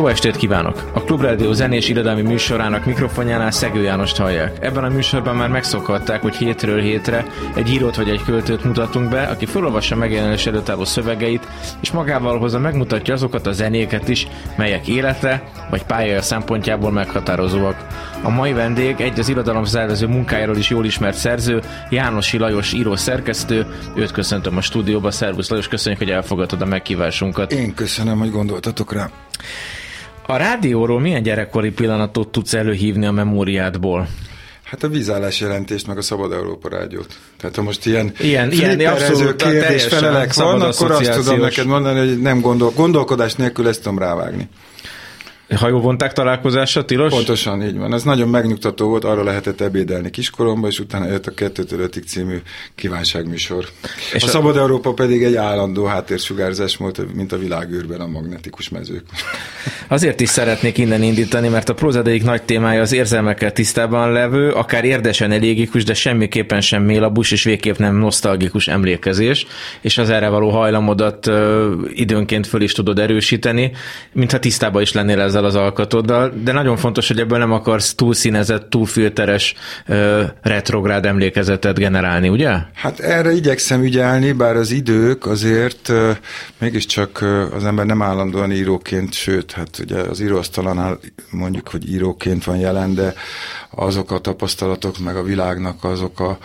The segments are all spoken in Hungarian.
Jó estét kívánok! A Klubrádió zenés irodalmi műsorának mikrofonjánál Szegő Jánost hallják. Ebben a műsorban már megszokhatták, hogy hétről hétre egy írót vagy egy költőt mutatunk be, aki felolvassa megjelenés előtt szövegeit, és magával hozza megmutatja azokat a zenéket is, melyek élete vagy pályája szempontjából meghatározóak. A mai vendég egy az irodalom szervező munkájáról is jól ismert szerző, Jánosi Lajos író szerkesztő. Őt köszöntöm a stúdióba. Szervusz Lajos, köszönjük, hogy elfogadtad a meghívásunkat. Én köszönöm, hogy gondoltatok rá. A rádióról milyen gyerekkori pillanatot tudsz előhívni a memóriádból? Hát a vízállás jelentést, meg a Szabad Európa rádiót. Tehát ha most ilyen, ilyen, ilyen abszolút, kérdés felelek van, akkor azt tudom neked mondani, hogy nem gondol, gondolkodás nélkül ezt tudom rávágni hajóvonták találkozása tilos? Pontosan, így van. Ez nagyon megnyugtató volt, arra lehetett ebédelni kiskoromban, és utána jött a 2 5 című kívánságműsor. És a, a Szabad Európa pedig egy állandó háttérsugárzás volt, mint a világűrben a magnetikus mezők. Azért is szeretnék innen indítani, mert a prózadeik nagy témája az érzelmekkel tisztában levő, akár érdesen elégikus, de semmiképpen sem mélabus, és végképp nem nosztalgikus emlékezés, és az erre való hajlamodat időnként föl is tudod erősíteni, mintha tisztában is lennél ezzel ezzel az alkatoddal, de nagyon fontos, hogy ebből nem akarsz túlszínezett, túlfilteres, uh, retrográd emlékezetet generálni, ugye? Hát erre igyekszem ügyelni, bár az idők azért uh, mégiscsak az ember nem állandóan íróként, sőt, hát ugye az íróasztalánál mondjuk, hogy íróként van jelen, de azok a tapasztalatok, meg a világnak azok a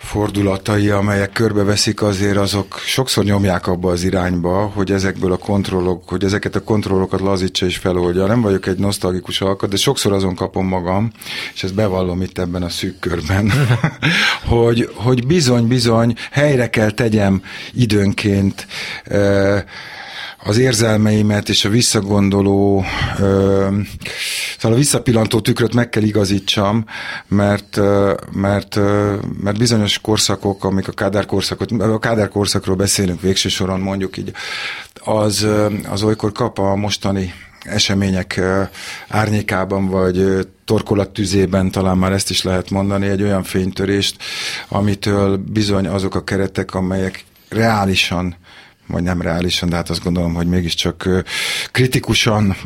fordulatai, amelyek körbeveszik, azért azok sokszor nyomják abba az irányba, hogy ezekből a kontrollok, hogy ezeket a kontrollokat lazítsa és feloldja. Nem vagyok egy nosztalgikus alkat, de sokszor azon kapom magam, és ezt bevallom itt ebben a szűk körben, hogy, hogy bizony, bizony helyre kell tegyem időnként eh, az érzelmeimet és a visszagondoló, szóval a visszapillantó tükröt meg kell igazítsam, mert, mert, mert bizonyos korszakok, amik a Kádár korszakot, a Kádár korszakról beszélünk végső soron mondjuk így, az, az olykor kap a mostani események árnyékában, vagy torkolattüzében talán már ezt is lehet mondani, egy olyan fénytörést, amitől bizony azok a keretek, amelyek reálisan vagy nem reálisan, de hát azt gondolom, hogy mégiscsak kritikusan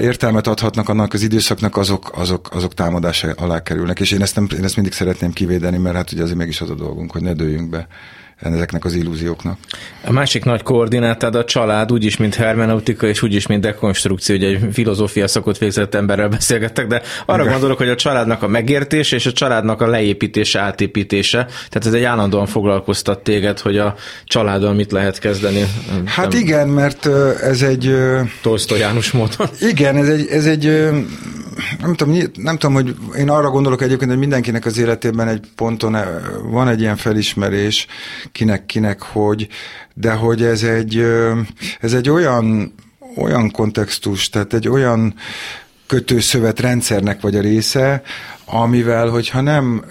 értelmet adhatnak annak az időszaknak, azok, azok, azok támadása alá kerülnek. És én ezt, nem, én ezt mindig szeretném kivédeni, mert hát ugye azért mégis az a dolgunk, hogy ne dőljünk be ezeknek az illúzióknak. A másik nagy koordinátád a család, úgyis, mint hermeneutika, és úgyis, mint dekonstrukció, ugye egy filozófia szakot végzett emberrel beszélgettek, de arra Igen. gondolok, hogy a családnak a megértése és a családnak a leépítése, átépítése, tehát ez egy állandóan foglalkoztat téged, hogy a családdal mit lehet kezdeni. Hát nem, igen, mert ez egy... Tolsztoj János módon. Igen, ez egy, ez egy nem tudom, nem tudom, hogy én arra gondolok egyébként, hogy mindenkinek az életében egy ponton van egy ilyen felismerés, kinek-kinek, hogy, de hogy ez egy, ez egy olyan, olyan kontextus, tehát egy olyan kötőszövet rendszernek vagy a része, amivel, hogyha nem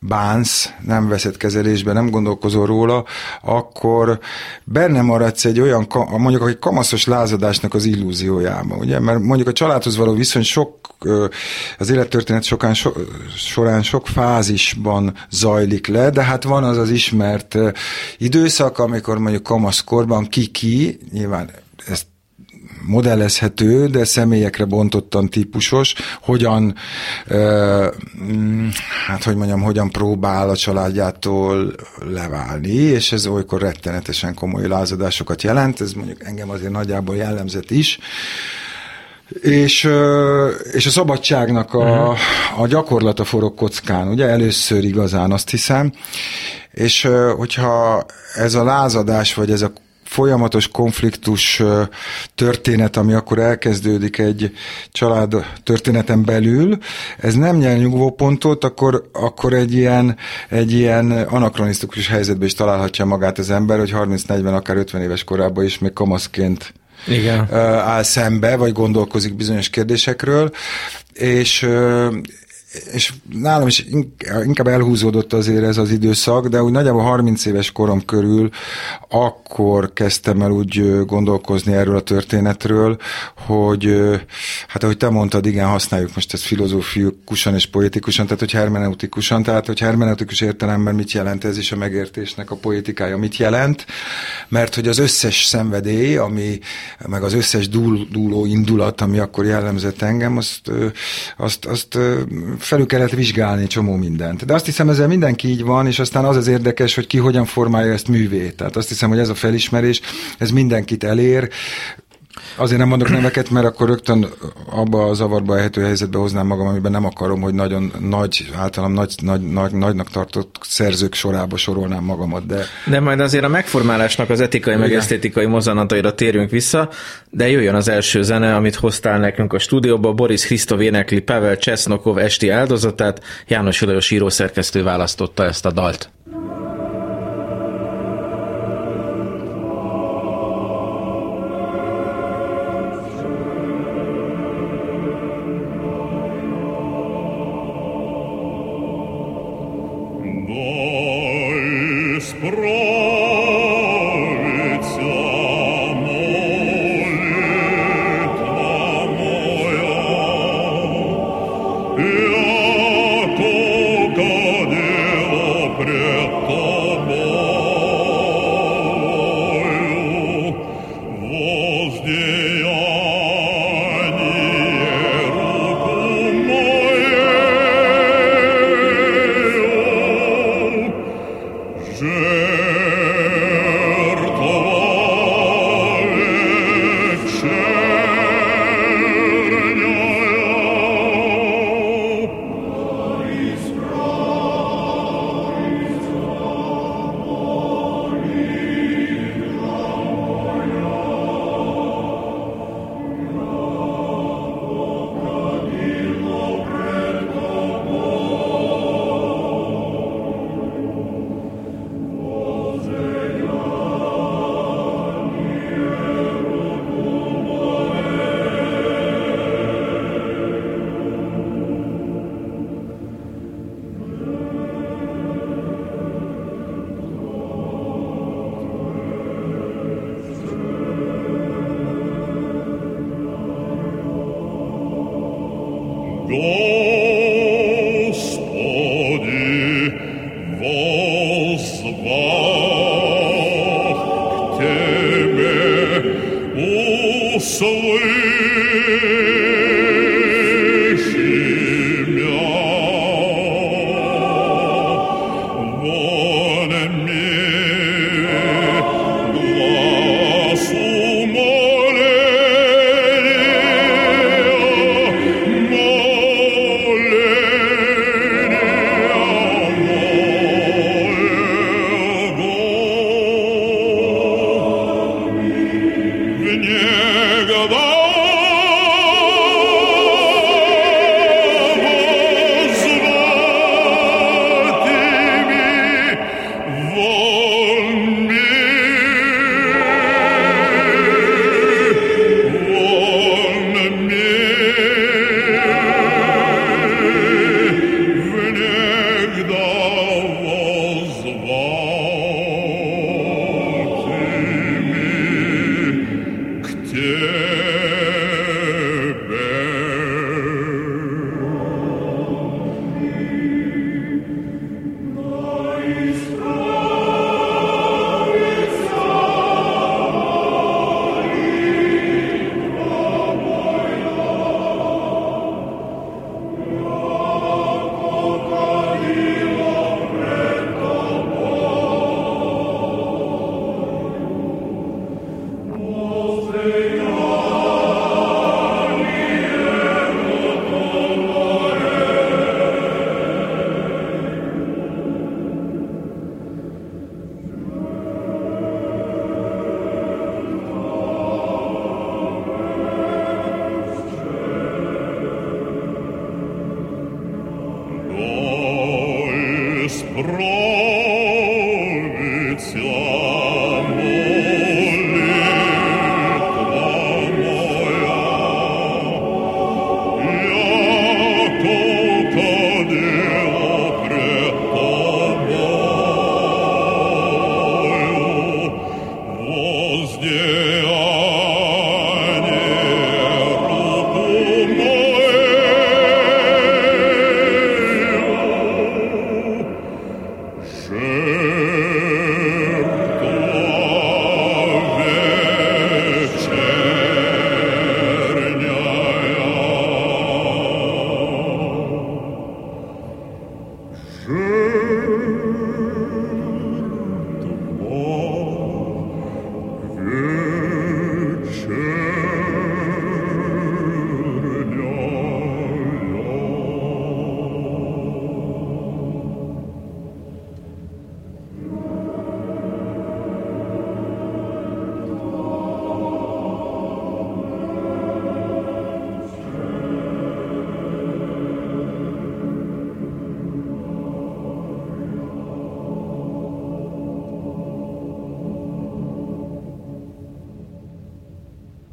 bánsz, nem veszed kezelésbe, nem gondolkozol róla, akkor benne maradsz egy olyan, mondjuk egy kamaszos lázadásnak az illúziójában, ugye? Mert mondjuk a családhoz való viszony sok, az élettörténet sokán, so, során sok fázisban zajlik le, de hát van az az ismert időszak, amikor mondjuk kamaszkorban ki-ki, nyilván ezt modellezhető, de személyekre bontottan típusos, hogyan, mm, hát hogy mondjam, hogyan próbál a családjától leválni, és ez olykor rettenetesen komoly lázadásokat jelent, ez mondjuk engem azért nagyjából jellemzett is, és, és a szabadságnak a, a gyakorlata forog kockán, ugye? Először igazán azt hiszem, és hogyha ez a lázadás, vagy ez a folyamatos konfliktus történet, ami akkor elkezdődik egy család történeten belül, ez nem nyer nyugvópontot, akkor, akkor egy ilyen, egy ilyen anakronisztikus helyzetben is találhatja magát az ember, hogy 30-40, akár 50 éves korában is még kamaszként igen. áll szembe, vagy gondolkozik bizonyos kérdésekről, és és nálam is inkább elhúzódott azért ez az időszak, de úgy nagyjából 30 éves korom körül akkor kezdtem el úgy gondolkozni erről a történetről, hogy hát ahogy te mondtad, igen, használjuk most ezt filozófikusan és politikusan, tehát hogy hermeneutikusan, tehát hogy hermeneutikus értelemben mit jelent ez is a megértésnek a politikája, mit jelent, mert hogy az összes szenvedély, ami, meg az összes dúl, dúló indulat, ami akkor jellemzett engem, azt, azt, azt felül kellett vizsgálni csomó mindent. De azt hiszem, ezzel mindenki így van, és aztán az az érdekes, hogy ki hogyan formálja ezt művét. Tehát azt hiszem, hogy ez a felismerés, ez mindenkit elér, Azért nem mondok neveket, mert akkor rögtön abba a zavarba ehető helyzetbe hoznám magam, amiben nem akarom, hogy nagyon nagy, általam nagy, nagy, nagy, nagynak tartott szerzők sorába sorolnám magamat. De, de majd azért a megformálásnak az etikai Igen. meg esztétikai mozanataira térünk vissza, de jöjjön az első zene, amit hoztál nekünk a stúdióba. Boris Hristov énekli Pavel Csesznokov esti áldozatát, János Lajos írószerkesztő választotta ezt a dalt.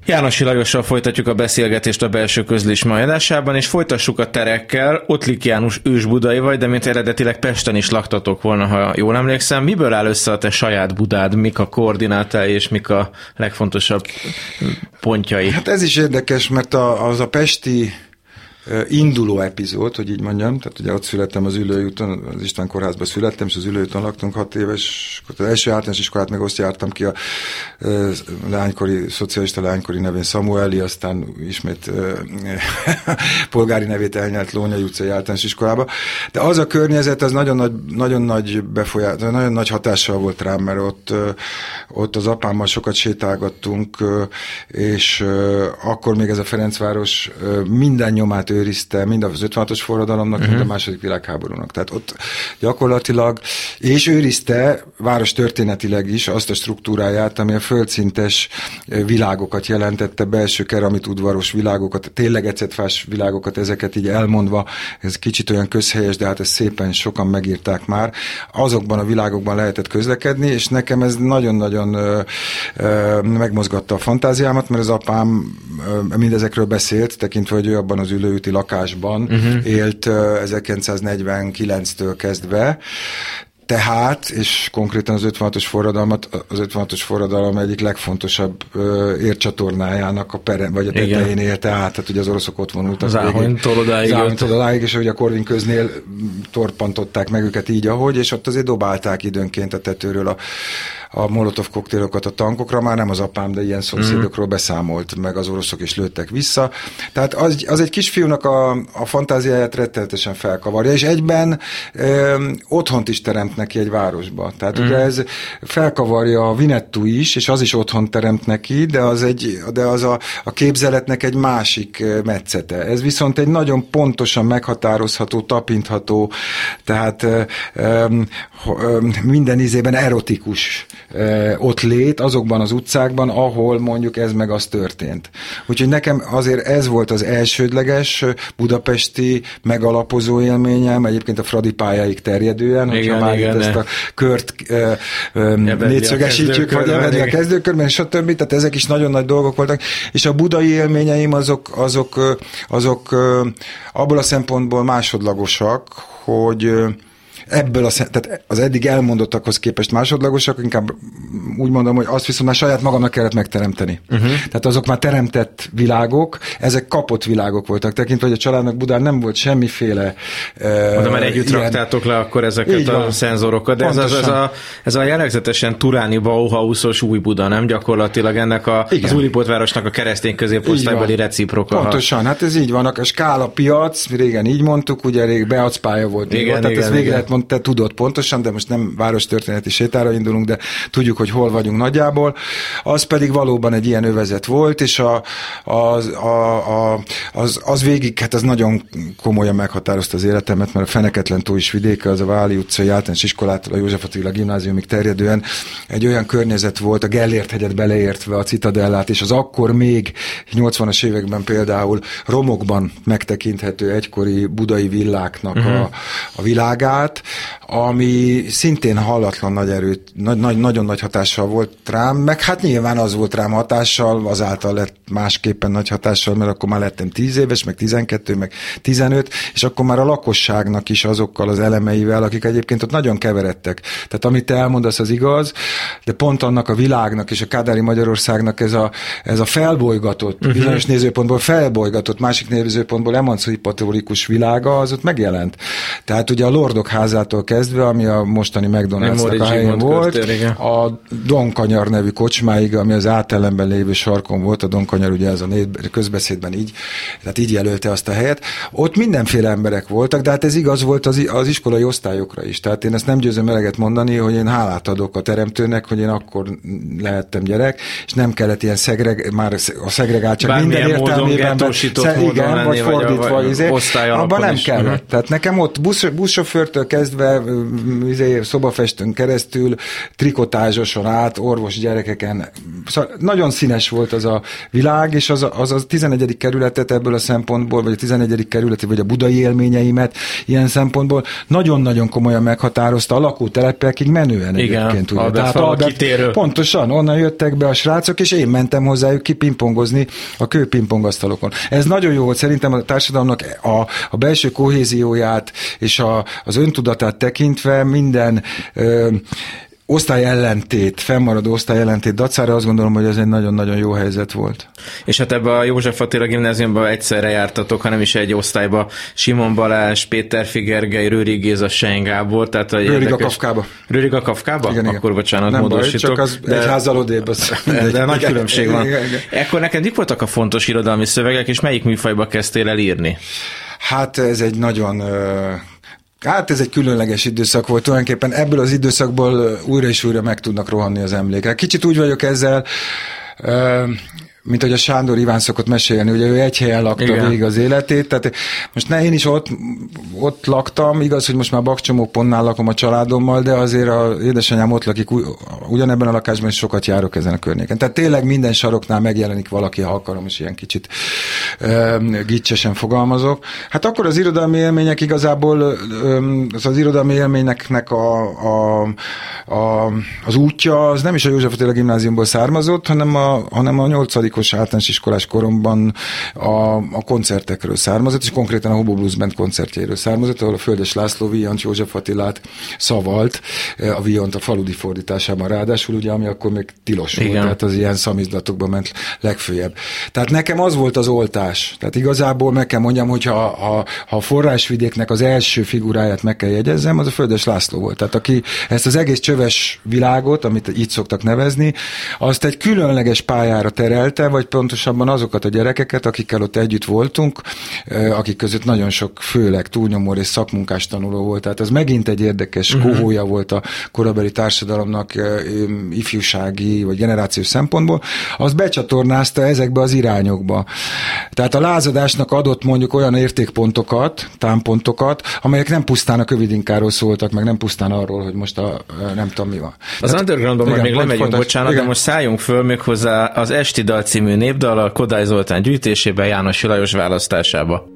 Jánosi Lajossal folytatjuk a beszélgetést a belső közlés majadásában, és folytassuk a terekkel. Ottlik János ős budai vagy, de mint eredetileg Pesten is laktatok volna, ha jól emlékszem. Miből áll össze a te saját Budád, mik a koordinátái és mik a legfontosabb pontjai? Hát ez is érdekes, mert a, az a pesti induló epizód, hogy így mondjam, tehát ugye ott születtem az Ülőjúton, az István kórházban születtem, és az Ülőjúton laktunk hat éves, az első általános iskolát meg azt jártam ki a lánykori, szocialista lánykori nevén Samueli, aztán ismét polgári nevét elnyert Lónyai utcai általános iskolába, de az a környezet, az nagyon nagy, nagyon nagy befolyás, nagyon nagy hatással volt rám, mert ott, ott az apámmal sokat sétálgattunk, és akkor még ez a Ferencváros minden nyomát őrizte mind az 56-os forradalomnak, uh-huh. mind a mhm. második világháborúnak. Tehát ott gyakorlatilag, és őrizte város történetileg is azt a struktúráját, ami a földszintes világokat jelentette, belső keramit udvaros világokat, tényleg ecetfás világokat, ezeket így elmondva, ez kicsit olyan közhelyes, de hát ezt szépen sokan megírták már. Azokban a világokban lehetett közlekedni, és nekem ez nagyon-nagyon megmozgatta a fantáziámat, mert az apám mindezekről beszélt, tekintve, hogy ő abban az ülőt Úti lakásban uh-huh. élt 1949-től kezdve, tehát, és konkrétan az 56-os forradalmat, az 56-os forradalom egyik legfontosabb ö, ércsatornájának a pere, vagy a tetején élte át, tehát ugye az oroszok ott vonultak. Az Áhonytól odáig. és ugye a Korvin köznél torpantották meg őket így, ahogy, és ott azért dobálták időnként a tetőről a, a molotov koktélokat a tankokra, már nem az apám, de ilyen szomszédokról beszámolt, meg az oroszok is lőttek vissza. Tehát az, az egy kisfiúnak a, a fantáziáját rettenetesen felkavarja, és egyben ö, otthont is teremt neki egy városba. Tehát mm. ugye ez felkavarja a Vinettu is, és az is otthon teremt neki, de az, egy, de az a, a képzeletnek egy másik metszete. Ez viszont egy nagyon pontosan meghatározható, tapintható, tehát ö, ö, minden ízében erotikus ott lét azokban az utcákban, ahol mondjuk ez meg az történt. Úgyhogy nekem azért ez volt az elsődleges budapesti megalapozó élményem, egyébként a Fradi pályáig terjedően, igen, hogyha már igen, itt ezt a kört négyszögesítjük, vagy evedni a kezdőkörben, stb. Tehát ezek is nagyon nagy dolgok voltak, és a budai élményeim azok, azok, azok abból a szempontból másodlagosak, hogy ebből a, tehát az eddig elmondottakhoz képest másodlagosak, inkább úgy mondom, hogy azt viszont már saját magamnak kellett megteremteni. Uh-huh. Tehát azok már teremtett világok, ezek kapott világok voltak, tekintve, hogy a családnak Budán nem volt semmiféle uh, Oda már együtt ilyen... raktátok le akkor ezeket Így a van. szenzorokat, de ez, az, ez, a, ez a jellegzetesen turáni Bauhausos új Buda, nem gyakorlatilag ennek a, Igen. az Újlipótvárosnak a keresztény középosztálybeli reciproka. Pontosan, hát ez így van, a skála piac, régen így mondtuk, ugye rég beacpálya volt, igen, volt, tehát igen, ez végre lehet pont te tudod pontosan, de most nem várostörténeti sétára indulunk, de tudjuk, hogy hol vagyunk nagyjából. Az pedig valóban egy ilyen övezet volt, és a, az, a, a, az, az végig, hát az nagyon komolyan meghatározta az életemet, mert a Feneketlen tó is vidéke, az a Váli utcai általános iskolától a József Attila gimnáziumig terjedően egy olyan környezet volt, a Gellért hegyet beleértve a Citadellát, és az akkor még 80-as években például romokban megtekinthető egykori budai villáknak uh-huh. a, a világát, ami szintén hallatlan nagy erőt, nagy, nagy, nagyon nagy hatással volt rám, meg hát nyilván az volt rám hatással, azáltal lett másképpen nagy hatással, mert akkor már lettem 10 éves, meg 12, meg 15, és akkor már a lakosságnak is azokkal az elemeivel, akik egyébként ott nagyon keveredtek. Tehát amit te elmondasz, az igaz, de pont annak a világnak és a Kádári Magyarországnak ez a, ez a felbolygatott, uh-huh. bizonyos nézőpontból felbolygatott, másik nézőpontból emancipatórikus világa, az ott megjelent. Tehát ugye a Lordok házától kezdve, ami a mostani McDonald's-nak a helyén volt, a Donkanyar nevű kocsmáig, ami az átellenben lévő sarkon volt, a Donkanyar ugye ez a közbeszédben így, tehát így jelölte azt a helyet. Ott mindenféle emberek voltak, de hát ez igaz volt az, az iskolai osztályokra is. Tehát én ezt nem győzöm eleget mondani, hogy én hálát adok a teremtőnek, hogy én akkor lehettem gyerek, és nem kellett ilyen szegreg, már a szegregáltság Bármilyen minden értelmében. Módon, sze, igen, lenni, vagy fordítva, vagy, izé, abban nem is. kellett. Uh-huh. Tehát nekem ott busz, buszsofőrtől kezdve izé, szobafestőn keresztül, trikotázsoson át, orvos gyerekeken. Szóval nagyon színes volt az a világ, és az a, az a 11. kerületet ebből a szempontból, vagy a 11. kerületi, vagy a budai élményeimet ilyen szempontból nagyon-nagyon komolyan meghatározta a lakótelepekig menően Igen, egyébként. Ugye. Albert Tehát Albert, kitérő. pontosan, onnan jöttek be a srácok, és én mentem hozzájuk kipingpongozni a kőpingpongasztalokon. Ez nagyon jó volt szerintem a társadalomnak a, a belső kohézióját és a, az öntudatát tekintve minden ö, osztály ellentét, fennmaradó osztály ellentét dacára azt gondolom, hogy ez egy nagyon-nagyon jó helyzet volt. És hát ebbe a József Attila gimnáziumban egyszerre jártatok, hanem is egy osztályba Simon Balázs, Péter Figergely, Rőri Géza, Sein Gábor, tehát a Rőrig a Kafkába. Rőrig a Kafkába? Igen, igen. Akkor bocsánat, Nem módosítok. baj, csak az de, egy házzal odébb. Az de, de nagy különbség van. Igen, igen. Ekkor neked mik voltak a fontos irodalmi szövegek, és melyik műfajba kezdtél el írni? Hát ez egy nagyon Hát ez egy különleges időszak volt, tulajdonképpen ebből az időszakból újra és újra meg tudnak rohanni az emlékek. Kicsit úgy vagyok ezzel, mint hogy a Sándor Iván szokott mesélni, ugye ő egy helyen lakta Igen. végig az életét, tehát most ne én is ott, ott laktam, igaz, hogy most már Bakcsomópontnál lakom a családommal, de azért a édesanyám ott lakik, ugyanebben a lakásban is sokat járok ezen a környéken. Tehát tényleg minden saroknál megjelenik valaki, ha akarom, és ilyen kicsit gicsesen fogalmazok. Hát akkor az irodalmi élmények igazából az, az irodalmi élményeknek a, a, a, az útja, az nem is a József Attila gimnáziumból származott, hanem a, hanem a nyolcadik játékos általános iskolás koromban a, a koncertekről származott, és konkrétan a Hobo Blues Band koncertjéről származott, ahol a Földes László Vijant József Attilát szavalt, a Vijant a faludi fordításában ráadásul, ugye, ami akkor még tilos Igen. volt, tehát az ilyen szamizdatokban ment legfőjebb. Tehát nekem az volt az oltás. Tehát igazából meg kell mondjam, hogy ha, ha, ha a forrásvidéknek az első figuráját meg kell jegyezzem, az a Földes László volt. Tehát aki ezt az egész csöves világot, amit így szoktak nevezni, azt egy különleges pályára terelte, vagy pontosabban azokat a gyerekeket, akikkel ott együtt voltunk, akik között nagyon sok, főleg túlnyomó és szakmunkás tanuló volt. Tehát ez megint egy érdekes uh-huh. kohója volt a korabeli társadalomnak ifjúsági vagy generációs szempontból. Az becsatornázta ezekbe az irányokba. Tehát a lázadásnak adott mondjuk olyan értékpontokat, támpontokat, amelyek nem pusztán a kövidinkáról szóltak, meg nem pusztán arról, hogy most a nem tudom mi van. Az Tehát, undergroundban majd még lemegyünk, bocsánat, igen. de most szálljunk föl még hozzá az Esti Dal című népdal a Kodály Zoltán gyűjtésében János Lajos választásába.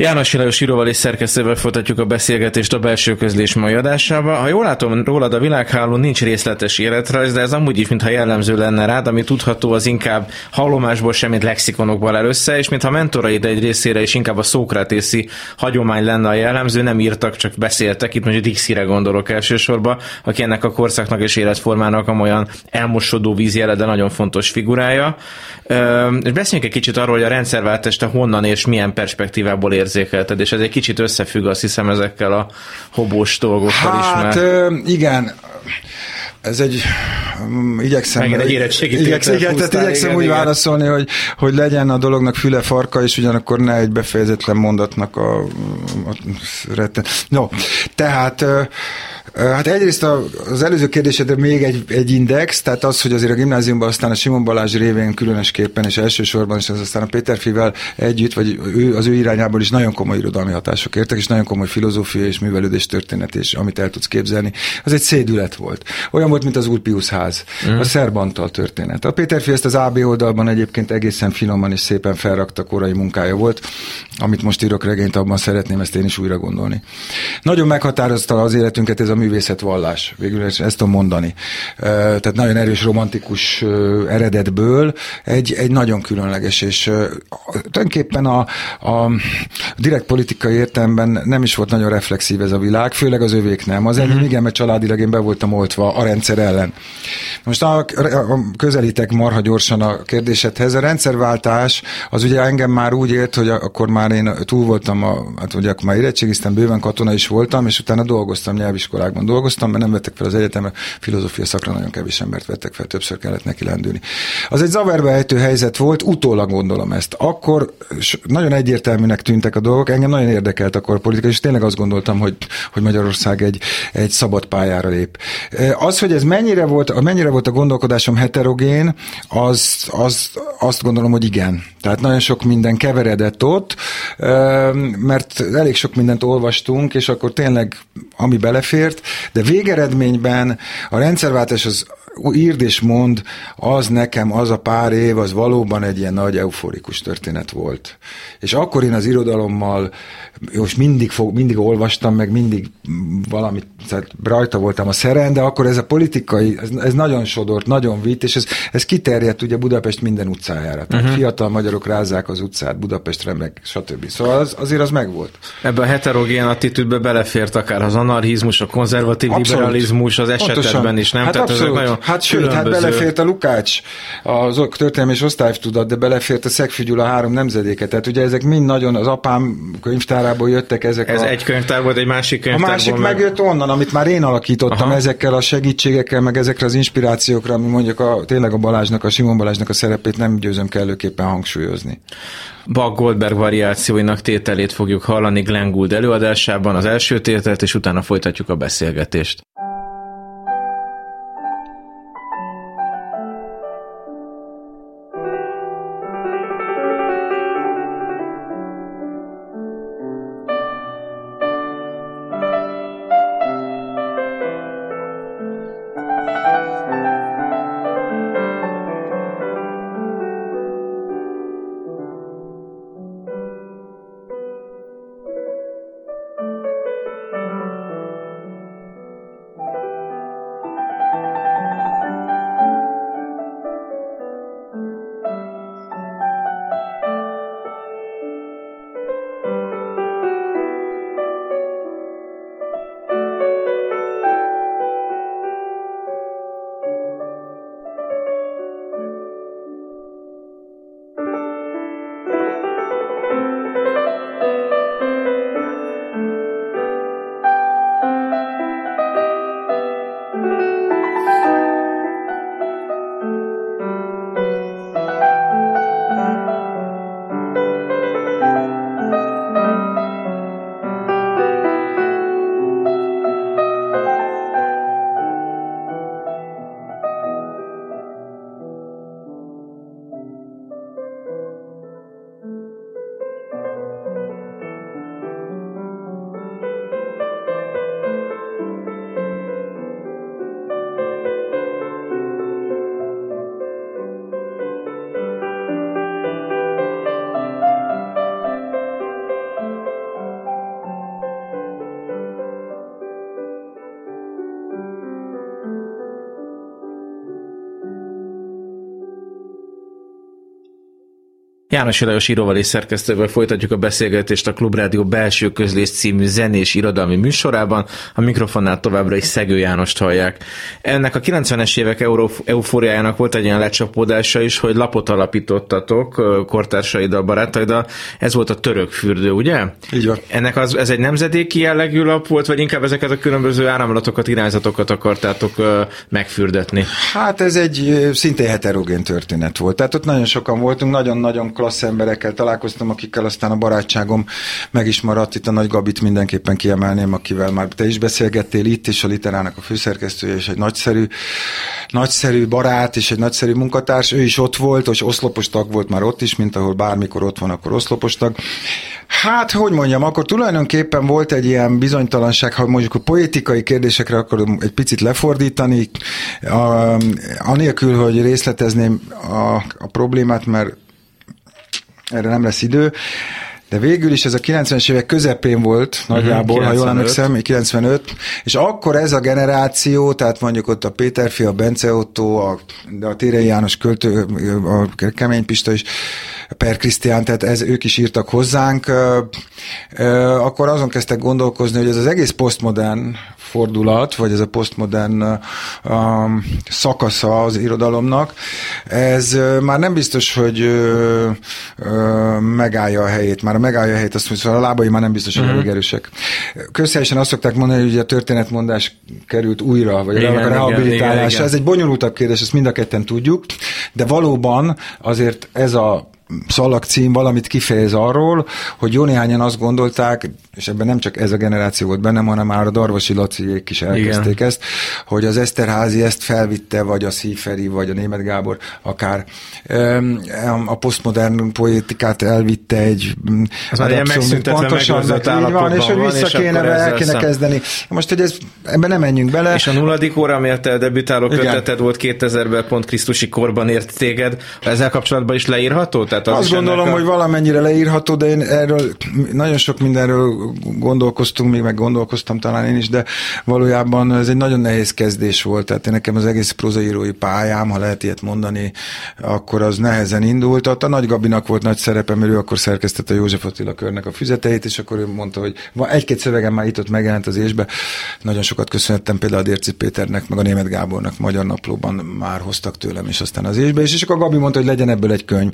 János Lajos íróval és szerkesztővel folytatjuk a beszélgetést a belső közlés mai adásába. Ha jól látom, rólad a világhálón nincs részletes életrajz, de ez amúgy is, mintha jellemző lenne rád, ami tudható, az inkább hallomásból semmit lexikonokból el össze, és mintha mentoraid egy részére is inkább a szókratészi hagyomány lenne a jellemző, nem írtak, csak beszéltek. Itt mondjuk Dixire gondolok elsősorban, aki ennek a korszaknak és életformának a olyan elmosodó vízjele, de nagyon fontos figurája. És beszéljünk egy kicsit arról, hogy a rendszerváltást honnan és milyen perspektívából érzékelted, és ez egy kicsit összefügg azt hiszem ezekkel a hobós dolgokkal hát, is. Hát igen, ez egy, um, igyekszem, Megint egy igyekszem, igen, tehát igyekszem igen, úgy igen. válaszolni, hogy, hogy legyen a dolognak füle farka, és ugyanakkor ne egy befejezetlen mondatnak a, a retten. No, tehát Hát egyrészt az előző kérdésedre még egy, egy index, tehát az, hogy azért a gimnáziumban aztán a Simon Balázs révén különösképpen, és elsősorban is az aztán a Péter Fivel együtt, vagy ő, az ő irányából is nagyon komoly irodalmi hatások értek, és nagyon komoly filozófia és művelődés történet, és amit el tudsz képzelni, az egy szédület volt. Olyan volt, mint az Ulpius ház, mm. a Szerbantal történet. A Péter Fi ezt az AB oldalban egyébként egészen finoman és szépen felrakta korai munkája volt, amit most írok regényt, abban szeretném ezt én is újra gondolni. Nagyon meghatározta az életünket ez a művészetvallás, végül ezt tudom mondani. Tehát nagyon erős romantikus eredetből egy, egy nagyon különleges, és tulajdonképpen a, a direkt politikai értelemben nem is volt nagyon reflexív ez a világ, főleg az övék nem. Az enyém uh-huh. igen, mert családilag én be voltam oltva a rendszer ellen. Most a, a, közelítek marha gyorsan a kérdésedhez. A rendszerváltás az ugye engem már úgy ért, hogy akkor már én túl voltam, a, hát ugye akkor már érettségiztem, bőven katona is voltam, és utána dolgoztam nyelviskolákban iparágban dolgoztam, mert nem vettek fel az egyetemre, filozófia szakra nagyon kevés embert vettek fel, többször kellett neki lendülni. Az egy zavarba ejtő helyzet volt, utólag gondolom ezt. Akkor nagyon egyértelműnek tűntek a dolgok, engem nagyon érdekelt akkor a politika, és tényleg azt gondoltam, hogy, hogy Magyarország egy, egy szabad pályára lép. Az, hogy ez mennyire volt, mennyire volt a gondolkodásom heterogén, az, az, azt gondolom, hogy igen. Tehát nagyon sok minden keveredett ott, mert elég sok mindent olvastunk, és akkor tényleg ami belefért, de végeredményben a rendszerváltás az írd és mond, az nekem az a pár év, az valóban egy ilyen nagy euforikus történet volt. És akkor én az irodalommal, most mindig, fog, mindig olvastam, meg mindig valamit, tehát rajta voltam a szeren, de akkor ez a politikai, ez, ez nagyon sodort, nagyon vitt, és ez, ez kiterjedt ugye Budapest minden utcájára. Tehát uh-huh. fiatal magyarok rázák az utcát, Budapestre, meg stb. Szóval az, azért az megvolt. Ebbe a heterogén attitűdbe belefért akár az anarchizmus, a konzervatív abszolút. liberalizmus az Pontosan. is, nem? Hát Tehát abszolút. nagyon Hát sőt, hát különböző... hát belefért a Lukács, az történelmi és osztálytudat, de belefért a Szegfügyül a három nemzedéket. Tehát ugye ezek mind nagyon az apám könyvtárából jöttek ezek Ez a... egy könyvtár volt, egy másik könyvtár. A másik meg... megjött onnan, amit már én alakítottam Aha. ezekkel a segítségekkel, meg ezekre az inspirációkra, ami mondjuk a, tényleg a Balázsnak, a Simon Balázsnak a szerepét nem győzöm kellőképpen hangsúlyozni. Bach Goldberg variációinak tételét fogjuk hallani Glenn Gould előadásában, az első tételt, és utána folytatjuk a beszélgetést. János Lajos íróval és szerkesztővel folytatjuk a beszélgetést a Klubrádió belső közlés című zenés irodalmi műsorában. A mikrofonnál továbbra is Szegő Jánost hallják. Ennek a 90-es évek eufóriájának volt egy ilyen lecsapódása is, hogy lapot alapítottatok kortársaiddal, barátaiddal. Ez volt a török fürdő, ugye? Így van. Ennek az, ez egy nemzedéki jellegű lap volt, vagy inkább ezeket a különböző áramlatokat, irányzatokat akartátok megfürdetni? Hát ez egy szintén heterogén történet volt. Tehát ott nagyon sokan voltunk, nagyon-nagyon klassz emberekkel találkoztam, akikkel aztán a barátságom meg is maradt. Itt a Nagy Gabit mindenképpen kiemelném, akivel már te is beszélgettél itt, és a Literának a főszerkesztője, és egy nagyszerű, nagyszerű barát, és egy nagyszerű munkatárs. Ő is ott volt, és oszlopos tag volt már ott is, mint ahol bármikor ott van, akkor oszlopos tag. Hát, hogy mondjam, akkor tulajdonképpen volt egy ilyen bizonytalanság, ha mondjuk a politikai kérdésekre akarom egy picit lefordítani, a, anélkül, hogy részletezném a, a problémát, mert erre nem lesz idő. De végül is ez a 90-es évek közepén volt nagyjából, uh-huh, ha jól emlékszem, 95, és akkor ez a generáció, tehát mondjuk ott a Péterfi, a Bence Otto, a, de a Térei János költő, a Kemény Pista is, Per Krisztián, tehát ez, ők is írtak hozzánk, akkor azon kezdtek gondolkozni, hogy ez az egész posztmodern fordulat, vagy ez a posztmodern um, szakasza az irodalomnak, ez már nem biztos, hogy uh, uh, megállja a helyét. Már a megállja a helyét, azt mondja, szóval a lábai már nem biztos, hogy uh-huh. elég erősek. Közhelyesen azt szokták mondani, hogy a történetmondás került újra, vagy igen, a rehabilitálás. Igen, igen. Ez egy bonyolultabb kérdés, ezt mind a ketten tudjuk, de valóban azért ez a szalagcím valamit kifejez arról, hogy jó néhányan azt gondolták, és ebben nem csak ez a generáció volt bennem, hanem már a Darvasi Laciék is elkezdték Igen. ezt, hogy az Eszterházi ezt felvitte, vagy a Szíferi, vagy a Német Gábor akár a posztmodern poétikát elvitte egy ez már ilyen pontosan, így van, és hogy vissza kéne, el kéne kezdeni. Most, hogy ez, ebben nem menjünk bele. És a nulladik óra, amiért te debütáló köteted volt 2000-ben, pont Krisztusi korban ért téged, ezzel kapcsolatban is leírható? Tehát az Azt gondolom, a... hogy valamennyire leírható, de én erről nagyon sok mindenről gondolkoztunk, még meg gondolkoztam talán én is, de valójában ez egy nagyon nehéz kezdés volt. Tehát én nekem az egész prozaírói pályám, ha lehet ilyet mondani, akkor az nehezen indult. A Nagy Gabinak volt nagy szerepe, mert ő akkor szerkesztette József Attila körnek a füzeteit, és akkor ő mondta, hogy egy-két szövegem már itt ott megjelent az ésbe. Nagyon sokat köszönhettem például a Dérci Péternek, meg a Német Gábornak Magyar Naplóban már hoztak tőlem, és aztán az ésbe, és, és akkor Gabi mondta, hogy legyen ebből egy könyv.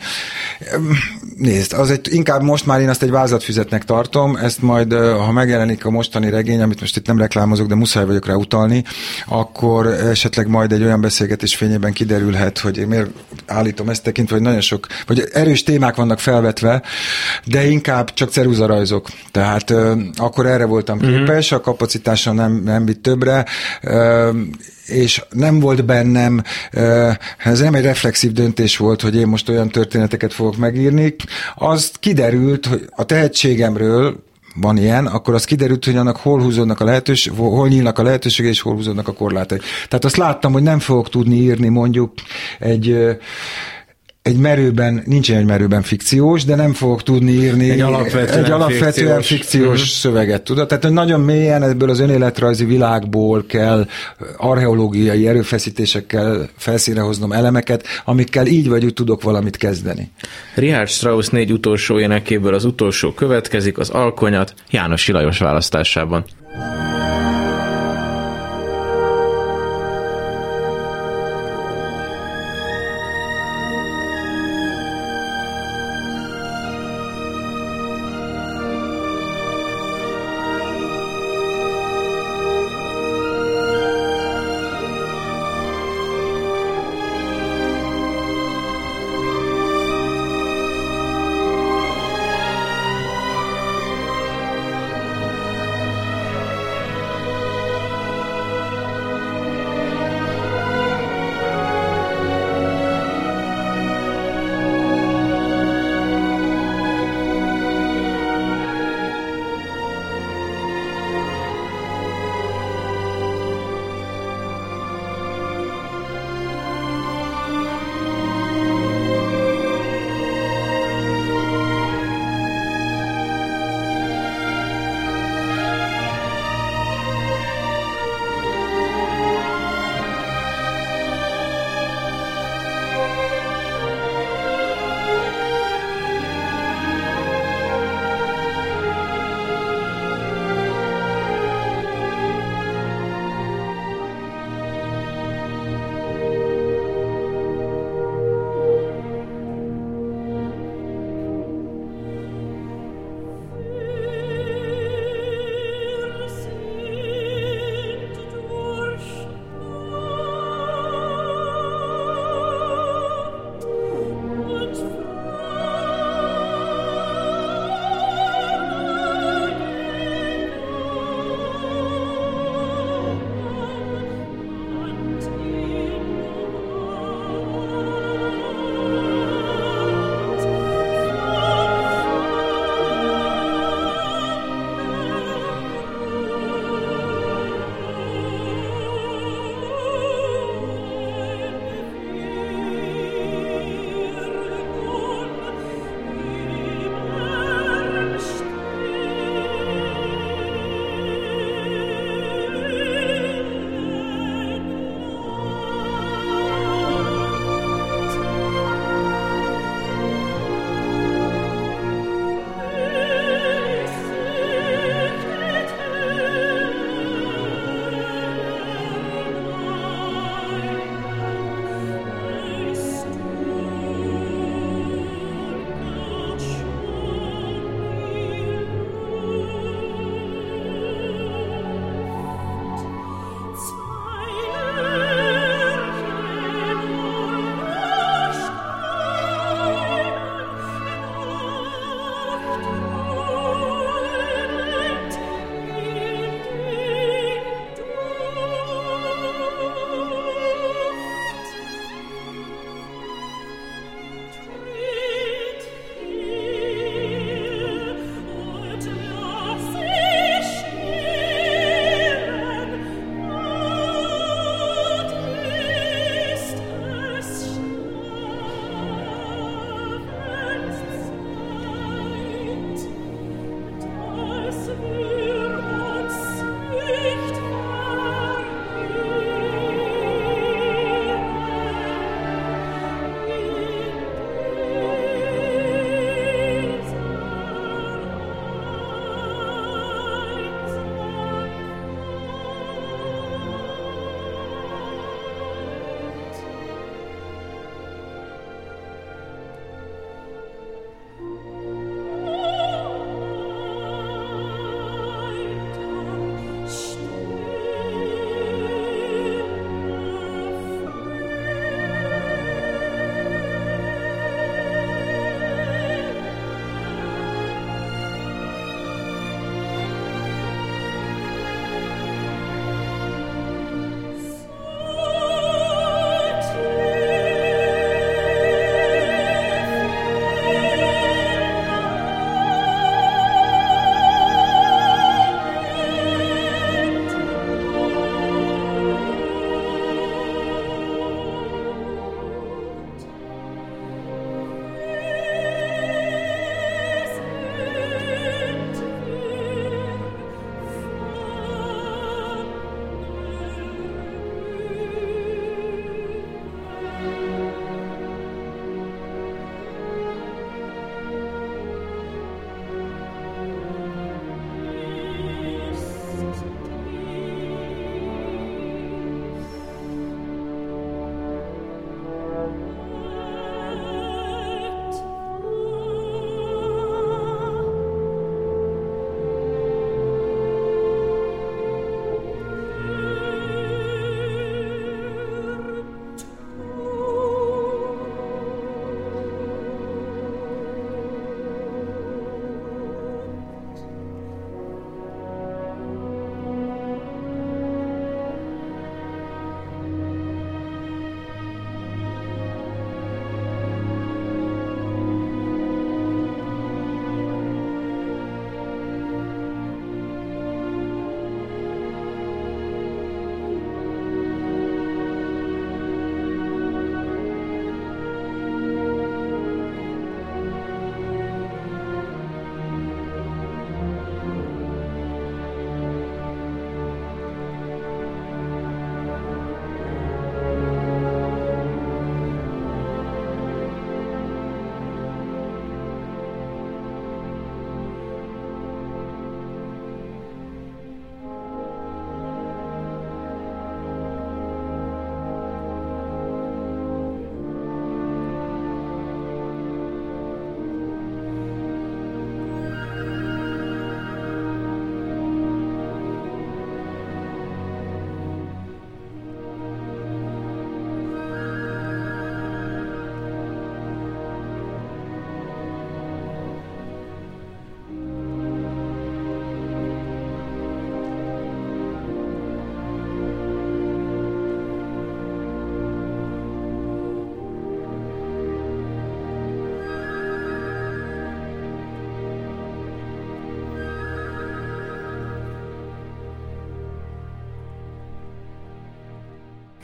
Nézd, az egy, inkább most már én azt egy vázlatfüzetnek tartom, ezt majd, ha megjelenik a mostani regény, amit most itt nem reklámozok, de muszáj vagyok rá utalni, akkor esetleg majd egy olyan beszélgetés fényében kiderülhet, hogy én miért állítom ezt tekintve, hogy nagyon sok, vagy erős témák vannak felvetve, de inkább csak ceruzarajzok. Tehát akkor erre voltam mhm. képes, a kapacitása nem, nem vitt többre, és nem volt bennem, ez nem egy reflexív döntés volt, hogy én most olyan történeteket fogok megírni, az kiderült, hogy a tehetségemről, van ilyen, akkor az kiderült, hogy annak hol húzódnak a lehetőség, hol nyílnak a lehetőségek, és hol húzódnak a korlátai. Tehát azt láttam, hogy nem fogok tudni írni mondjuk egy egy merőben, nincsen egy merőben fikciós, de nem fogok tudni írni egy alapvetően, egy alapvetően fikciós, fikciós uh-huh. szöveget, tudod? Tehát, nagyon mélyen ebből az önéletrajzi világból kell archeológiai erőfeszítésekkel felszíne hoznom elemeket, amikkel így vagy úgy tudok valamit kezdeni. Richard Strauss négy utolsó énekéből az utolsó következik, az Alkonyat János Lajos választásában.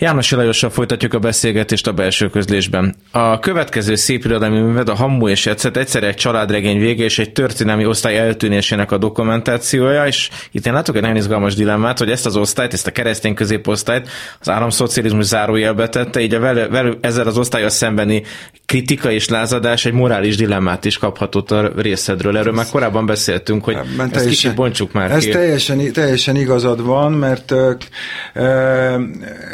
János Lajossal folytatjuk a beszélgetést a belső közlésben. A következő szép irodalmi műved a Hammu és Etszet egyszerre egy családregény vége és egy történelmi osztály eltűnésének a dokumentációja, és itt én látok egy nagyon izgalmas dilemmát, hogy ezt az osztályt, ezt a keresztény középosztályt az államszocializmus zárójelbe tette, így a vele, vele, ezzel az osztályos szembeni kritika és lázadás egy morális dilemmát is kaphatott a részedről. Erről már korábban beszéltünk, hogy Ebben ezt kicsit bontsuk már Ez ki. teljesen, teljesen igazad van, mert ö,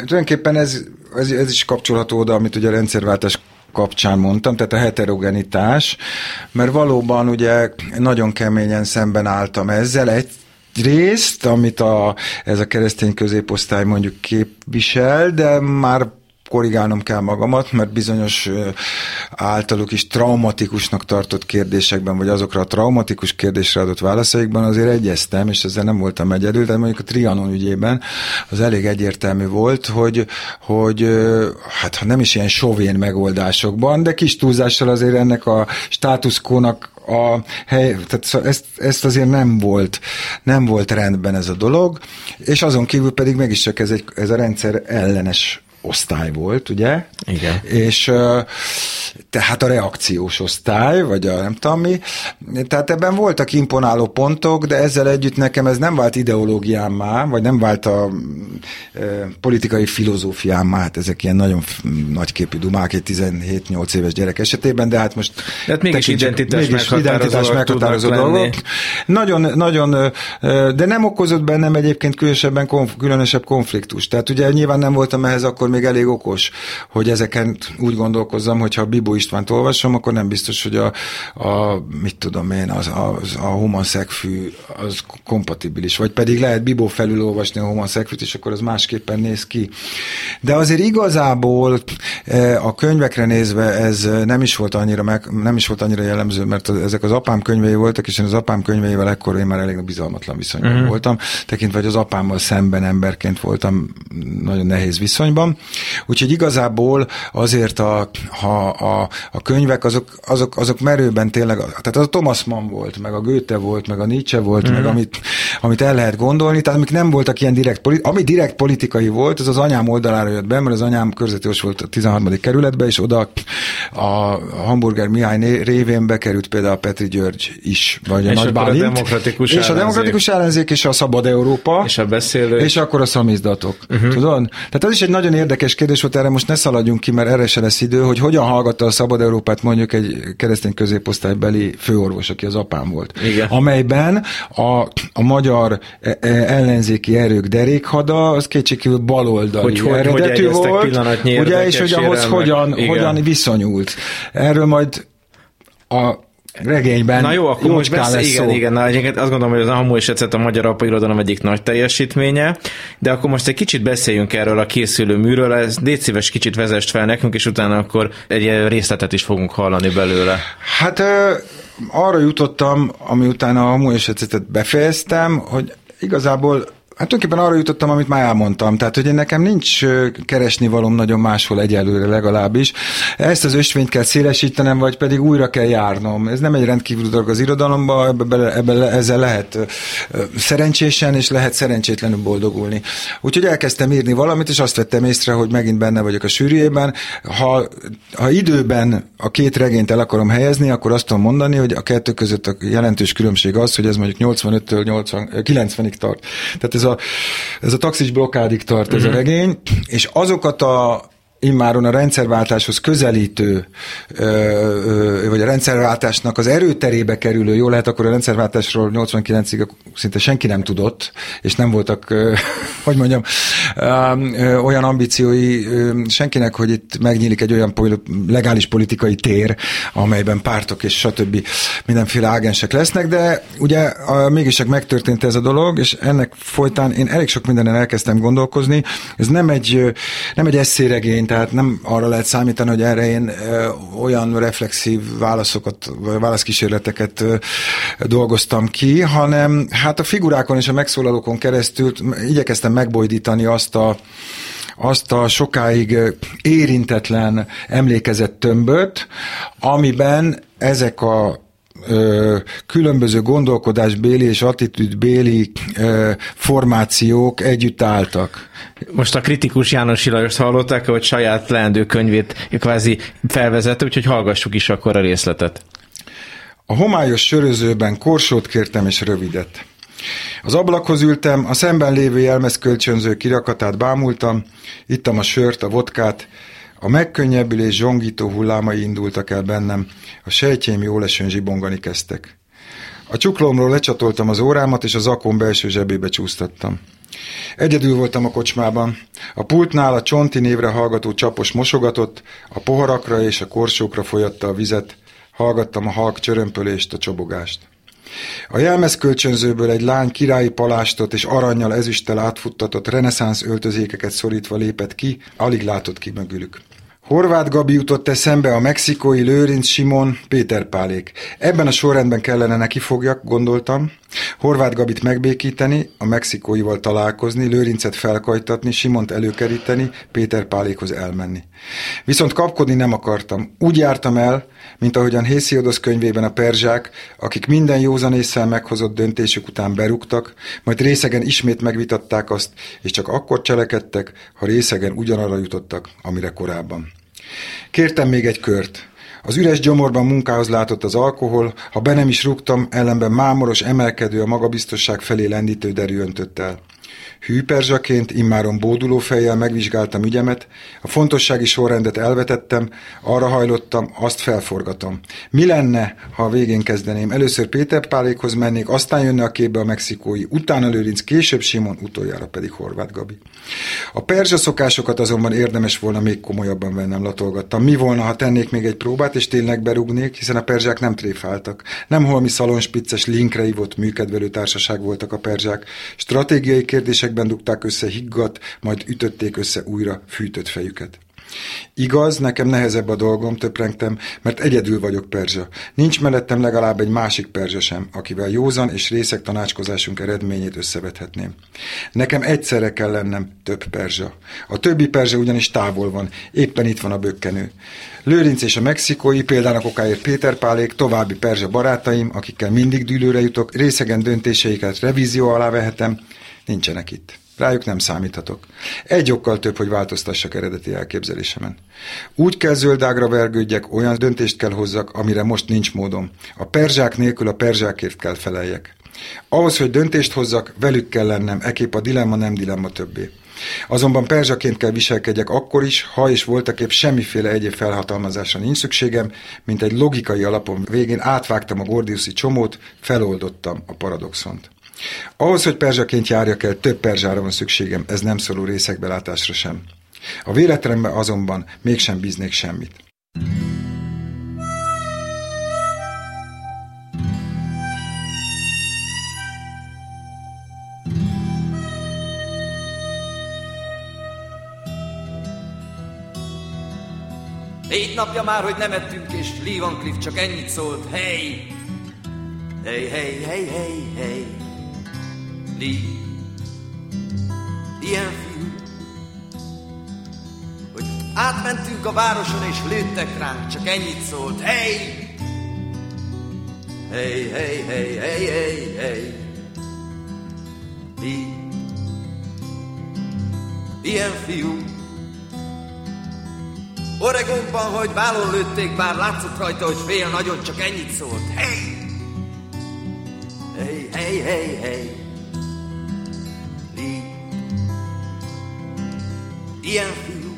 tulajdonképpen ez, ez, ez is kapcsolható oda, amit ugye a rendszerváltás kapcsán mondtam, tehát a heterogenitás, mert valóban ugye nagyon keményen szemben álltam ezzel, egy részt, amit a, ez a keresztény középosztály mondjuk képvisel, de már korrigálnom kell magamat, mert bizonyos általuk is traumatikusnak tartott kérdésekben, vagy azokra a traumatikus kérdésre adott válaszaikban azért egyeztem, és ezzel nem voltam egyedül, de mondjuk a Trianon ügyében az elég egyértelmű volt, hogy, hogy hát ha nem is ilyen sovén megoldásokban, de kis túlzással azért ennek a státuszkónak a hely, tehát ezt, ezt azért nem volt, nem volt rendben ez a dolog, és azon kívül pedig mégiscsak ez, egy, ez a rendszer ellenes osztály volt, ugye? Igen. És tehát a reakciós osztály, vagy a nem tudom mi. Tehát ebben voltak imponáló pontok, de ezzel együtt nekem ez nem vált ideológiámmá, vagy nem vált a e, politikai filozófiámmá, hát ezek ilyen nagyon nagyképű dumák egy 17-8 éves gyerek esetében, de hát most... De hát mégis identitás mégis identitás meghatározó dolgok. Nagyon, nagyon, de nem okozott bennem egyébként különösebben konf, különösebb konfliktus. Tehát ugye nyilván nem voltam ehhez akkor még elég okos, hogy ezeken úgy gondolkozzam, hogyha a Bibó Istvánt olvasom, akkor nem biztos, hogy a, a mit tudom én, az, az, a homoszegfű az kompatibilis. Vagy pedig lehet Bibó felül olvasni a homoszegfűt, és akkor az másképpen néz ki. De azért igazából a könyvekre nézve ez nem is volt annyira, meg, nem is volt annyira jellemző, mert ezek az apám könyvei voltak, és én az apám könyveivel ekkor én már elég bizalmatlan viszonyban uh-huh. voltam, tekintve, hogy az apámmal szemben emberként voltam nagyon nehéz viszonyban. Úgyhogy igazából azért a, ha a, a könyvek azok, azok, azok merőben tényleg, tehát az a Thomas Mann volt, meg a Goethe volt, meg a Nietzsche volt, mm. meg amit, amit el lehet gondolni, tehát amik nem voltak ilyen direkt, ami direkt politikai volt, az az anyám oldalára jött be, mert az anyám körzetős volt a 13. kerületbe, és oda a Hamburger Mihály révén bekerült például a Petri György is, vagy a és Nagy Bálint. A demokratikus és ellenzék. a demokratikus ellenzék, és a Szabad Európa. És a beszélő. És akkor a szamizdatok. Uh-huh. Tudod? Tehát ez is egy nagyon érdekes kérdés volt, erre most ne szaladjunk ki, mert erre se lesz idő, hogy hogyan hallgatta a Szabad Európát mondjuk egy keresztény középosztálybeli főorvos, aki az apám volt. Igen. Amelyben a, a magyar e, ellenzéki erők derékhada, az kétségkívül baloldali hogy, hogy, eredetű hogy volt, ugye, és hogy ahhoz hogyan, hogyan viszonyult. Erről majd a regényben. Na jó, akkor most beszél, igen, szó. igen, na, egyébként azt gondolom, hogy az Amú és a magyar apa irodalom egyik nagy teljesítménye, de akkor most egy kicsit beszéljünk erről a készülő műről, ez légy szíves kicsit vezest fel nekünk, és utána akkor egy részletet is fogunk hallani belőle. Hát ö, arra jutottam, ami utána a Amú és befejeztem, hogy igazából Hát tulajdonképpen arra jutottam, amit már elmondtam. Tehát, hogy nekem nincs keresni valom nagyon máshol egyelőre legalábbis. Ezt az ösvényt kell szélesítenem, vagy pedig újra kell járnom. Ez nem egy rendkívül dolog az irodalomban, ebbe, ebbe, ezzel lehet szerencsésen és lehet szerencsétlenül boldogulni. Úgyhogy elkezdtem írni valamit, és azt vettem észre, hogy megint benne vagyok a sűrűjében. Ha, ha időben a két regényt el akarom helyezni, akkor azt tudom mondani, hogy a kettő között a jelentős különbség az, hogy ez mondjuk 85-től 80, 90-ig tart. Tehát ez a a, ez a taxis blokkádig tart ez uh-huh. a mhm. regény, és azokat a immáron a rendszerváltáshoz közelítő, vagy a rendszerváltásnak az erőterébe kerülő, jó lehet, akkor a rendszerváltásról 89-ig szinte senki nem tudott, és nem voltak, hogy mondjam, olyan ambíciói senkinek, hogy itt megnyílik egy olyan legális politikai tér, amelyben pártok és stb. mindenféle ágensek lesznek, de ugye mégis csak megtörtént ez a dolog, és ennek folytán én elég sok mindenen elkezdtem gondolkozni. Ez nem egy, nem egy eszéregény, tehát nem arra lehet számítani, hogy erre én olyan reflexív válaszokat, vagy válaszkísérleteket dolgoztam ki, hanem hát a figurákon és a megszólalókon keresztül igyekeztem megbojdítani azt a azt a sokáig érintetlen emlékezett tömböt, amiben ezek a különböző gondolkodásbéli és attitűdbéli formációk együtt álltak. Most a kritikus János Ilajost hallották, hogy saját leendő könyvét kvázi felvezette, úgyhogy hallgassuk is akkor a részletet. A homályos sörözőben korsót kértem és rövidet. Az ablakhoz ültem, a szemben lévő jelmezkölcsönző kirakatát bámultam, ittam a sört, a vodkát, a megkönnyebbülés zsongító hullámai indultak el bennem, a sejtjeim jól esőn zsibongani kezdtek. A csuklómról lecsatoltam az órámat, és az akon belső zsebébe csúsztattam. Egyedül voltam a kocsmában. A pultnál a csonti névre hallgató csapos mosogatott, a poharakra és a korsókra folyatta a vizet, hallgattam a halk csörömpölést, a csobogást. A jelmezkölcsönzőből egy lány királyi palástot és aranyjal ezüsttel átfuttatott reneszánsz öltözékeket szorítva lépett ki, alig látott ki mögülük. Horváth Gabi jutott eszembe a mexikói Lőrinc Simon Péter Pálék. Ebben a sorrendben kellene neki fogjak, gondoltam. Horváth Gabit megbékíteni, a mexikóival találkozni, Lőrincet felkajtatni, Simont előkeríteni, Péter Pálékhoz elmenni. Viszont kapkodni nem akartam. Úgy jártam el, mint ahogyan Hésziodosz könyvében a perzsák, akik minden józanésszel meghozott döntésük után berúgtak, majd részegen ismét megvitatták azt, és csak akkor cselekedtek, ha részegen ugyanarra jutottak, amire korábban. Kértem még egy kört. Az üres gyomorban munkához látott az alkohol, ha be nem is rúgtam, ellenben mámoros emelkedő a magabiztosság felé lendítő derű öntött el. Hűperzsaként, immáron bóduló fejjel megvizsgáltam ügyemet, a fontossági sorrendet elvetettem, arra hajlottam, azt felforgatom. Mi lenne, ha a végén kezdeném? Először Péter Pálékhoz mennék, aztán jönne a képbe a mexikói, utána Lőrinc, később Simon, utoljára pedig Horváth Gabi. A perzsa szokásokat azonban érdemes volna még komolyabban vennem, latolgattam. Mi volna, ha tennék még egy próbát, és tényleg berúgnék, hiszen a perzsák nem tréfáltak. Nem holmi szalonspicces, linkre ivott műkedvelő társaság voltak a perzsák. Stratégiai kérdések Kérdésekben dugták össze higgadt, majd ütötték össze újra fűtött fejüket. Igaz, nekem nehezebb a dolgom, töprengtem, mert egyedül vagyok perzsa. Nincs mellettem legalább egy másik perzsa sem, akivel józan és részek tanácskozásunk eredményét összevethetném. Nekem egyszerre kell lennem több perzsa. A többi perzsa ugyanis távol van, éppen itt van a bökkenő. Lőrinc és a mexikói, példának okáért Péter Pálék, további perzsa barátaim, akikkel mindig dűlőre jutok, részegen döntéseiket revízió alá vehetem, nincsenek itt. Rájuk nem számíthatok. Egy okkal több, hogy változtassak eredeti elképzelésemen. Úgy kell zöldágra vergődjek, olyan döntést kell hozzak, amire most nincs módom. A perzsák nélkül a perzsákért kell feleljek. Ahhoz, hogy döntést hozzak, velük kell lennem, ekép a dilemma nem dilemma többé. Azonban perzsaként kell viselkedjek akkor is, ha és voltaképp semmiféle egyéb felhatalmazásra nincs szükségem, mint egy logikai alapon végén átvágtam a Gordiuszi csomót, feloldottam a paradoxont. Ahhoz, hogy perzsaként járjak el, több perzsára van szükségem, ez nem szóló részekbelátásra sem. A véletlenben azonban mégsem bíznék semmit. Négy napja már, hogy nem ettünk, és Lee Van Cliff csak ennyit szólt. Hey! Hey, hey, hey, hey, hey! Lee! Ilyen fiú, hogy átmentünk a városon, és lőttek ránk, csak ennyit szólt. Hey! Hey, hey, hey, hey, hey, hey! Lee! Ilyen fiú, Oregonban, hogy vállon lőtték, bár látszott rajta, hogy fél nagyon, csak ennyit szólt. Hey! Hey, hey, hey, hey! Ilyen fiú.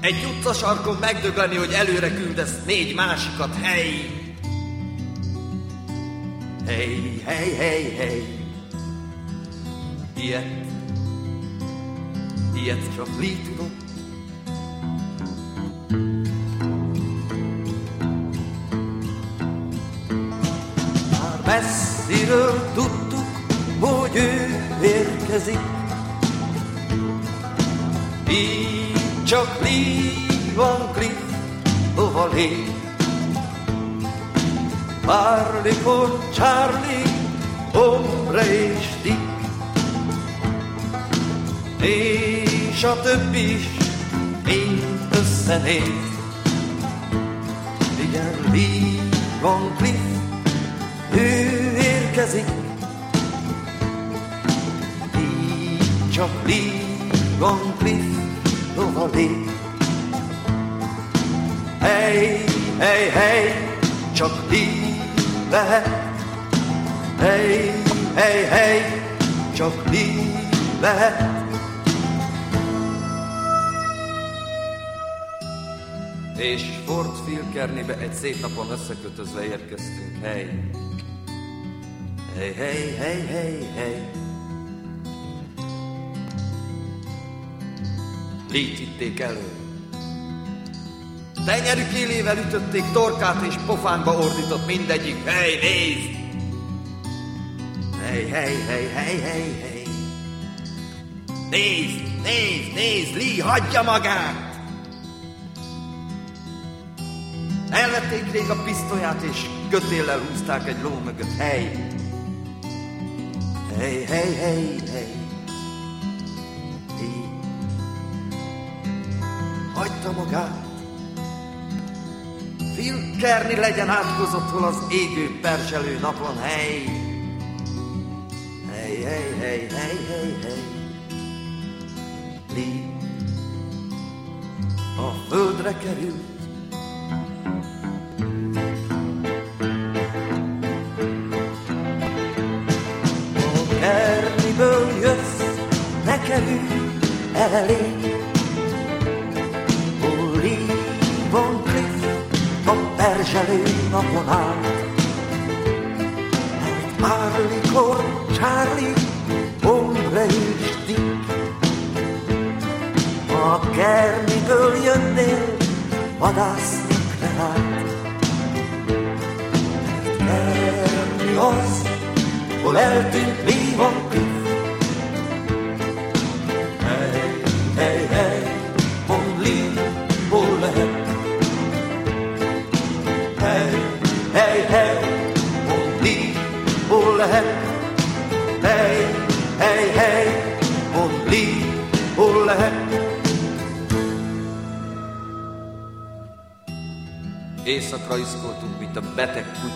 Egy utcasarkon megdögleni, hogy előre küldesz négy másikat. Hey! Hey, hey, hey, hey! Ilyet ilyet csak Lee tudott. Már messziről tudtuk, hogy ő érkezik, így csak Lee van Cliff lovalé. Már mikor Charlie, Ombre és Dick és a többi is mind összenéz. Lee Van Cliff, ő érkezik. Csak Van Cliff lép. Hey, hey, hey, csak Lee lehet. Hey, hey, hey, csak Lee lehet. és Fort Filkernibe egy szép napon összekötözve érkeztünk, hely. Hey, hey, hey, hey, hey. Lít vitték elő. Tenyerű kélével ütötték torkát és pofánba ordított mindegyik. Hey, nézd! Hey, hey, hey, hey, hey, hey. Nézd, nézd, nézd, Lee, hagyja magát! Elvették rég a pisztolyát, és kötéllel húzták egy ló mögött. Hely! Hely, hely, hely, hely! Hagyta magát. Phil Kerni legyen átkozott hol az égő perselő napon. Hely! Hely, hely, hely, hely, hely, hely! Lee a földre került,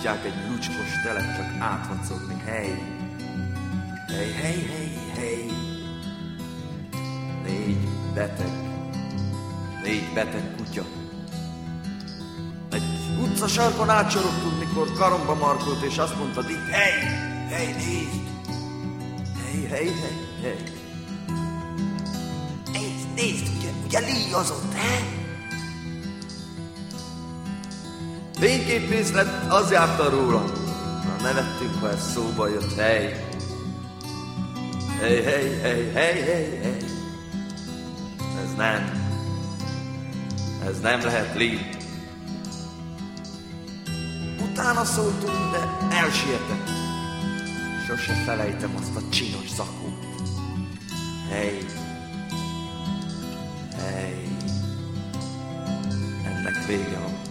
kutyák egy lucskos telet, csak átvacogni. Hely, hely, hely, hely, hely. Négy beteg, négy beteg kutya. Egy utcasarkon átsorogtunk, mikor karomba markolt, és azt mondta Dick, hely, Hey, nézd! Hey, hey, hey, hey! Nézd, nézd, ugye, ugye líjozott, he? Fényképészlet az járta róla. Na, nevettünk, ha ez szóba jött, hely! Hey, hey, hey, hey, hey, hey! Ez nem. Ez nem lehet Lee. Utána szóltunk, de elsietett. Sose felejtem azt a csinos zakót. Hely, hely, ennek vége van.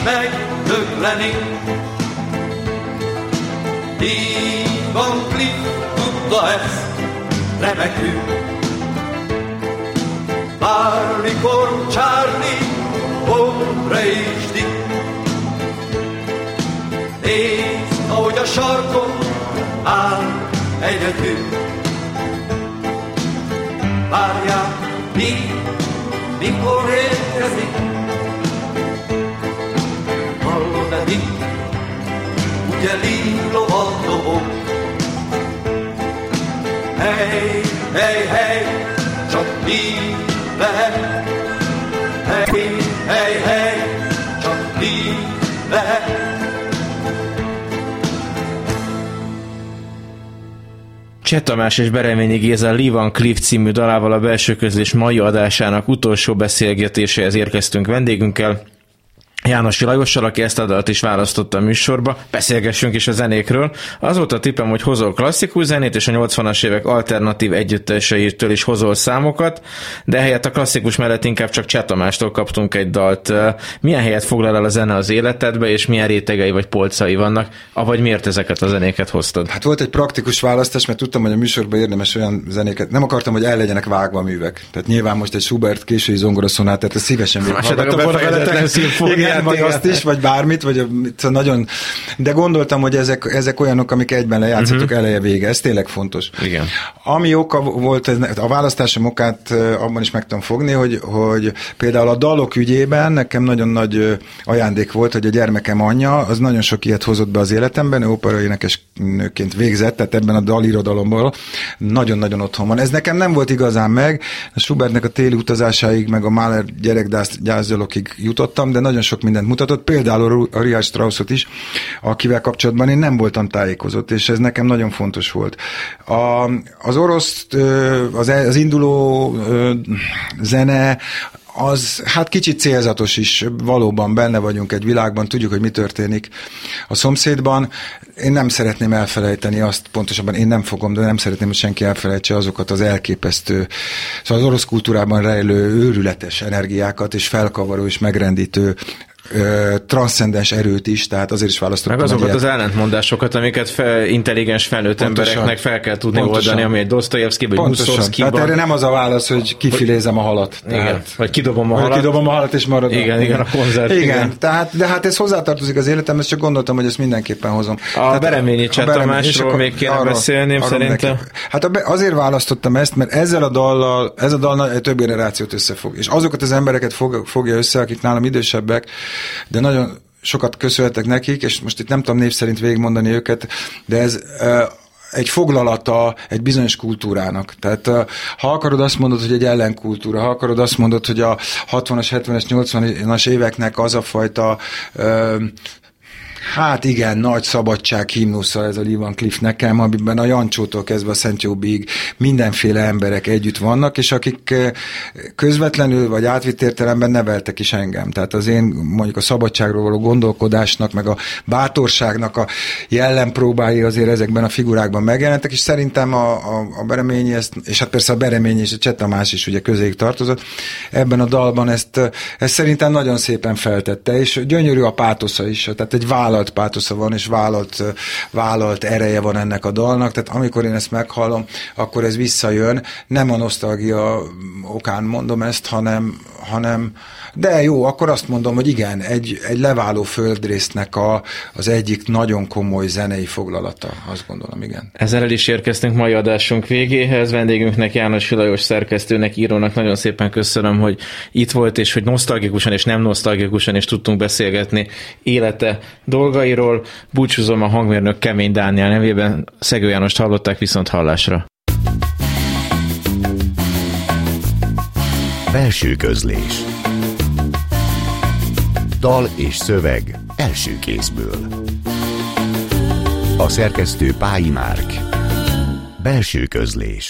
És megdögleni. Így van Cliff, tudta ezt, remekül. Bármikor Charlie, Hombre és Dick. Nézd, ahogy a sarkon áll egyedül. Várják, mi, mikor érkezik. Dick? Ugye Lilo a dobog. Hey, hey, hey, csak mi lehet. Hey, hey, hey, csak így lehet. Cseh Tamás és Bereményi Géza Lee Cliff című dalával a belső közlés mai adásának utolsó beszélgetéséhez érkeztünk vendégünkkel. János Lajossal, aki ezt a dalt is választotta a műsorba, beszélgessünk is a zenékről. Az volt a tippem, hogy hozol klasszikus zenét, és a 80-as évek alternatív együtteseitől is hozol számokat, de helyett a klasszikus mellett inkább csak Csetamástól kaptunk egy dalt. Milyen helyet foglal el a zene az életedbe, és milyen rétegei vagy polcai vannak, avagy miért ezeket a zenéket hoztad? Hát volt egy praktikus választás, mert tudtam, hogy a műsorban érdemes olyan zenéket, nem akartam, hogy el legyenek vágva a művek. Tehát nyilván most egy Schubert késői zongoraszonátát, szívesen még igen, vagy azt is, vagy bármit, vagy nagyon, de gondoltam, hogy ezek, ezek olyanok, amik egyben lejátszottuk uh-huh. eleje vége, ez tényleg fontos. Igen. Ami oka volt, a választásom okát abban is meg tudom fogni, hogy, hogy például a dalok ügyében nekem nagyon nagy ajándék volt, hogy a gyermekem anyja, az nagyon sok ilyet hozott be az életemben, ő operaénekes nőként végzett, tehát ebben a dalirodalomból nagyon-nagyon otthon van. Ez nekem nem volt igazán meg, a Schubertnek a téli utazásáig, meg a Mahler gyerekgyászgyalokig jutottam, de nagyon sok mindent mutatott, például a Richard Straussot is, akivel kapcsolatban én nem voltam tájékozott, és ez nekem nagyon fontos volt. A, az orosz, az, az induló zene, az hát kicsit célzatos is, valóban benne vagyunk egy világban, tudjuk, hogy mi történik a szomszédban. Én nem szeretném elfelejteni azt, pontosabban én nem fogom, de nem szeretném, hogy senki elfelejtse azokat az elképesztő, szóval az orosz kultúrában rejlő őrületes energiákat és felkavaró és megrendítő transzcendens erőt is, tehát azért is választottam. Meg azokat az ellentmondásokat, amiket fel, intelligens felnőtt pontosan, embereknek fel kell tudni pontosan, oldani, ami egy Dostoyevsky vagy Muszorszki. Tehát erre nem az a válasz, hogy kifilézem a halat. Tehát, igen, vagy kidobom a halat. kidobom a halat, és marad. Igen, igen, a konzert. Igen, igen. Tehát, de hát ez hozzátartozik az életemhez, csak gondoltam, hogy ezt mindenképpen hozom. A tehát, Bereményi Tamásról még kéne arra, beszélném szerintem. Hát azért választottam ezt, mert ezzel a dallal, ez a dal több generációt összefog. És azokat az embereket fog, fogja össze, akik nálam idősebbek, de nagyon sokat köszönhetek nekik, és most itt nem tudom név szerint végigmondani őket, de ez egy foglalata egy bizonyos kultúrának. Tehát ha akarod azt mondod, hogy egy ellenkultúra, ha akarod azt mondod, hogy a 60-as, 70-es, 80-as éveknek az a fajta Hát igen, nagy szabadság himnusza ez a Lee Van Cliff nekem, amiben a Jancsótól kezdve a Szent Jobbig mindenféle emberek együtt vannak, és akik eh, közvetlenül vagy átvitt értelemben neveltek is engem. Tehát az én mondjuk a szabadságról való gondolkodásnak, meg a bátorságnak a jellenpróbái azért ezekben a figurákban megjelentek, és szerintem a, a, a Bereményi, ezt, és hát persze a Bereményi és a Csetamás is ugye közéig tartozott, ebben a dalban ezt, ezt szerintem nagyon szépen feltette, és gyönyörű a pátosza is, tehát egy vállalat vállalt pátosza van, és vállalt, vállalt ereje van ennek a dalnak, tehát amikor én ezt meghallom, akkor ez visszajön. Nem a nosztalgia okán mondom ezt, hanem, hanem de jó, akkor azt mondom, hogy igen, egy, egy leváló földrésznek a, az egyik nagyon komoly zenei foglalata, azt gondolom, igen. Ezzel el is érkeztünk mai adásunk végéhez. Vendégünknek, János Lajos szerkesztőnek, írónak nagyon szépen köszönöm, hogy itt volt, és hogy nosztalgikusan és nem nosztalgikusan is tudtunk beszélgetni élete dolgairól. Búcsúzom a hangmérnök Kemény Dániel nevében. Szegő Jánost hallották viszont hallásra. Belső közlés Dal és szöveg első kézből. A szerkesztő Pályi Márk. Belső közlés